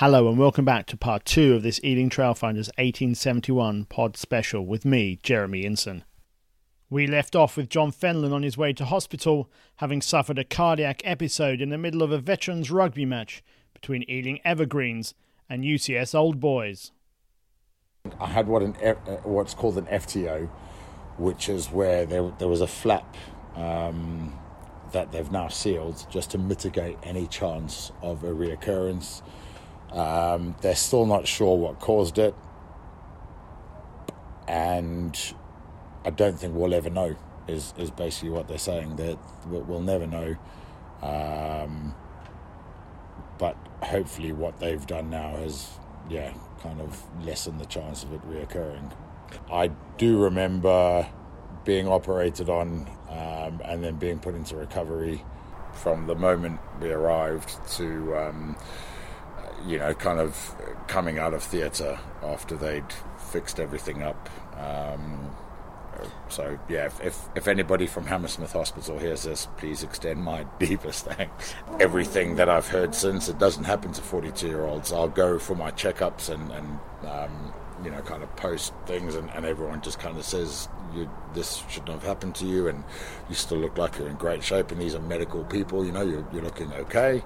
Hello and welcome back to part two of this Ealing Trailfinders 1871 pod special with me, Jeremy Inson. We left off with John Fenlon on his way to hospital, having suffered a cardiac episode in the middle of a veterans rugby match between Ealing Evergreens and UCS Old Boys. I had what an uh, what's called an PFO, which is where there there was a flap um, that they've now sealed just to mitigate any chance of a reoccurrence. Um, they're still not sure what caused it, and I don't think we'll ever know. Is is basically what they're saying. That we'll never know. Um, but hopefully, what they've done now has, yeah, kind of lessened the chance of it reoccurring. I do remember being operated on um, and then being put into recovery from the moment we arrived to. Um, you know, kind of coming out of theatre after they'd fixed everything up. Um, so yeah, if, if, if anybody from Hammersmith Hospital hears this, please extend my deepest thanks. Everything that I've heard since, it doesn't happen to 42 year olds. I'll go for my checkups and, and um, you know, kind of post things, and, and everyone just kind of says, you, this shouldn't have happened to you, and you still look like you're in great shape, and these are medical people, you know, you're, you're looking okay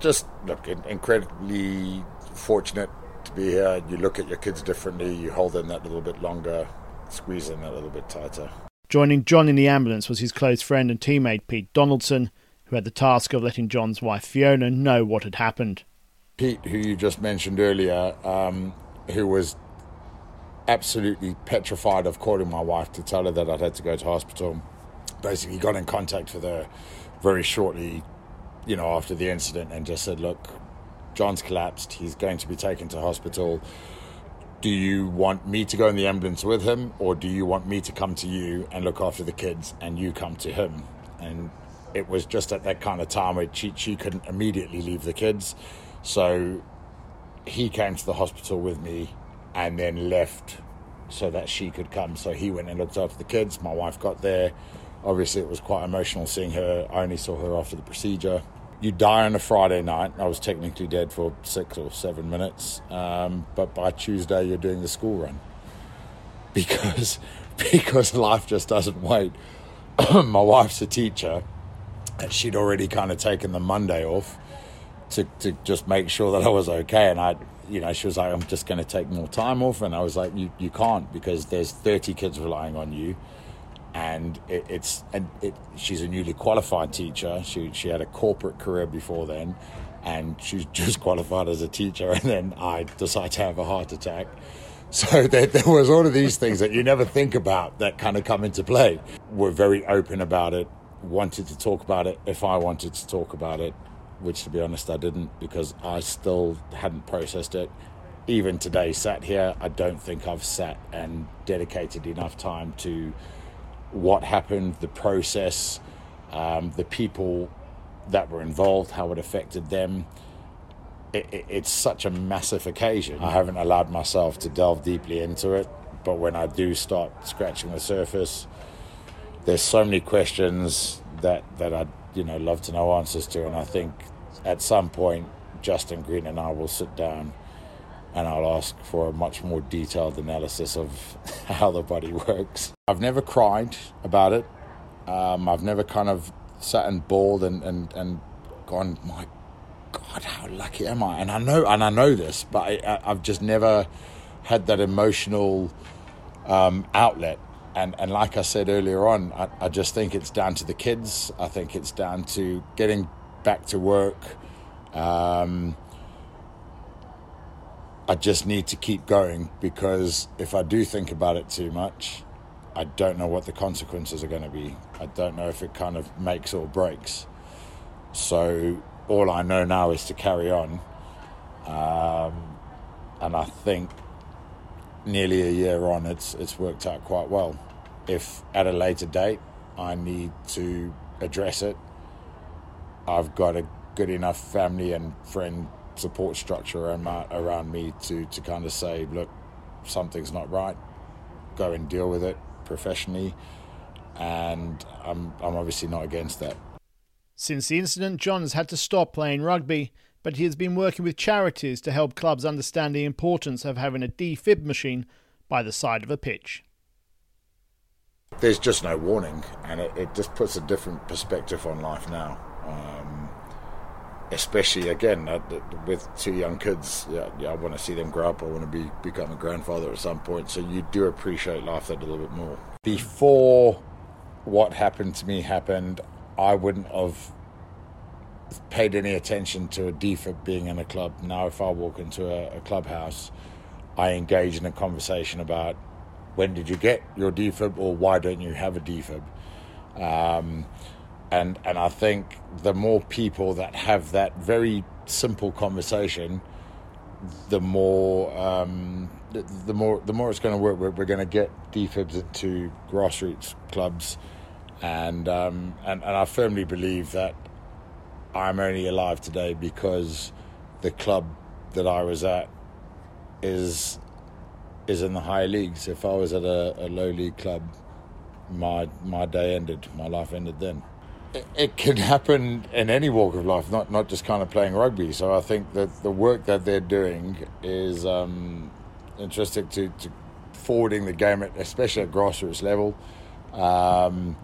just look incredibly fortunate to be here. You look at your kids differently. You hold them that little bit longer, squeeze them a little bit tighter. Joining John in the ambulance was his close friend and teammate Pete Donaldson, who had the task of letting John's wife Fiona know what had happened. Pete, who you just mentioned earlier, um, who was absolutely petrified of calling my wife to tell her that I'd had to go to hospital, basically got in contact with her very shortly you know, after the incident and just said, look, John's collapsed. He's going to be taken to hospital. Do you want me to go in the ambulance with him, or do you want me to come to you and look after the kids and you come to him? And it was just at that kind of time where she, she couldn't immediately leave the kids. So he came to the hospital with me and then left so that she could come. So he went and looked after the kids. My wife got there. Obviously, it was quite emotional seeing her. I only saw her after the procedure you die on a Friday night. I was technically dead for six or seven minutes, um, but by Tuesday you're doing the school run because because life just doesn't wait. My wife's a teacher, and she'd already kind of taken the Monday off to to just make sure that I was okay, and I. You know, she was like, "I'm just going to take more time off," and I was like, "You, you can't because there's 30 kids relying on you." And it, it's and it, she's a newly qualified teacher. She she had a corporate career before then, and she's just qualified as a teacher. And then I decided to have a heart attack. So there, there was all of these things that you never think about that kind of come into play. We're very open about it. Wanted to talk about it if I wanted to talk about it, which to be honest I didn't because I still hadn't processed it. Even today, sat here, I don't think I've sat and dedicated enough time to what happened, the process, um, the people that were involved, how it affected them. It, it, it's such a massive occasion. I haven't allowed myself to delve deeply into it, but when I do start scratching the surface, there's so many questions that that I you know love to know answers to, and I think at some point Justin Green and I will sit down and I'll ask for a much more detailed analysis of how the body works. I've never cried about it. Um, I've never kind of sat and bawled and, and, and gone, my God, how lucky am I? And I know and I know this, but I, have just never had that emotional um, outlet. And and like I said earlier on, I, I just think it's down to the kids. I think it's down to getting back to work. Um, I just need to keep going because if I do think about it too much, I don't know what the consequences are going to be. I don't know if it kind of makes or breaks. So all I know now is to carry on. Um, and I think nearly a year on, it's it's worked out quite well. If at a later date I need to address it, I've got a good enough family and friend support structure around, my, around me to, to kind of say, look, something's not right, go and deal with it professionally. And I'm, I'm obviously not against that. Since the incident, John has had to stop playing rugby, but he has been working with charities to help clubs understand the importance of having a defib machine by the side of a pitch. There's just no warning, and it, it just puts a different perspective on life now. Um, especially again uh, with two young kids. Yeah, yeah I want to see them grow up. I want to be become a grandfather at some point. So you do appreciate life that a little bit more. Before what happened to me happened, I wouldn't have paid any attention to a defib being in a club. Now, if I walk into a, a clubhouse, I engage in a conversation about when did you get your defib or why don't you have a defib. Um, and and I think the more people that have that very simple conversation, the more um, the, the, more the more it's going to work. We're, we're going to get defibs into grassroots clubs, and um, and and I firmly believe that I'm only alive today because the club that I was at is is in the higher leagues. If I was at a, a low league club, my my day ended, my life ended then. It, can happen in any walk of life, not not just kind of playing rugby. So I think that the work that they're doing is um, interesting to, to forwarding the game, at, especially at grassroots level. Um,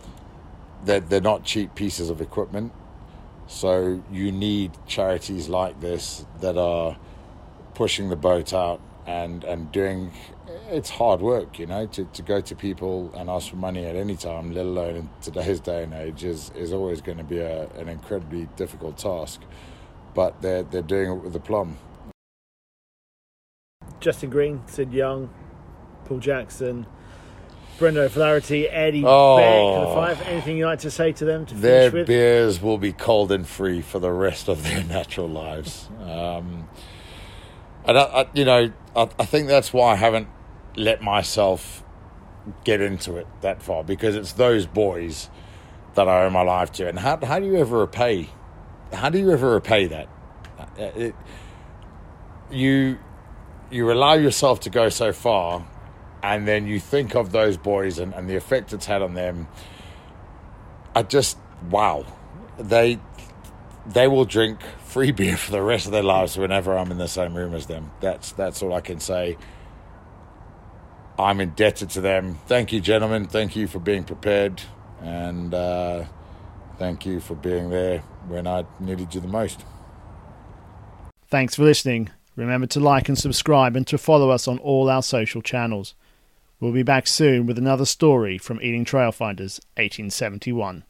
they're, they're not cheap pieces of equipment. So you need charities like this that are pushing the boat out and, and doing it's hard work, you know, to, to go to people and ask for money at any time, let alone in today's day and age, is, is always going to be a, an incredibly difficult task. But they're, they're doing it with aplomb. Justin Green, Sid Young, Paul Jackson, Brendan O'Flaherty, Eddie oh, Beck, the five. Anything you'd like to say to them? To their beers will be cold and free for the rest of their natural lives. Um, and I, I, you know, I, I think that's why I haven't let myself get into it that far because it's those boys that I owe my life to. And how how do you ever repay? How do you ever repay that? Uh, it, you you allow yourself to go so far and then you think of those boys and, and the effect it's had on them. I just wow, they they will drink free beer for the rest of their lives whenever I'm in the same room as them. That's that's all I can say. I'm indebted to them. Thank you, gentlemen. Thank you for being prepared, and uh, thank you for being there when I needed you the most. Thanks for listening. Remember to like and subscribe and to follow us on all our social channels. We'll be back soon with another story from Ealing Trailfinders 1871.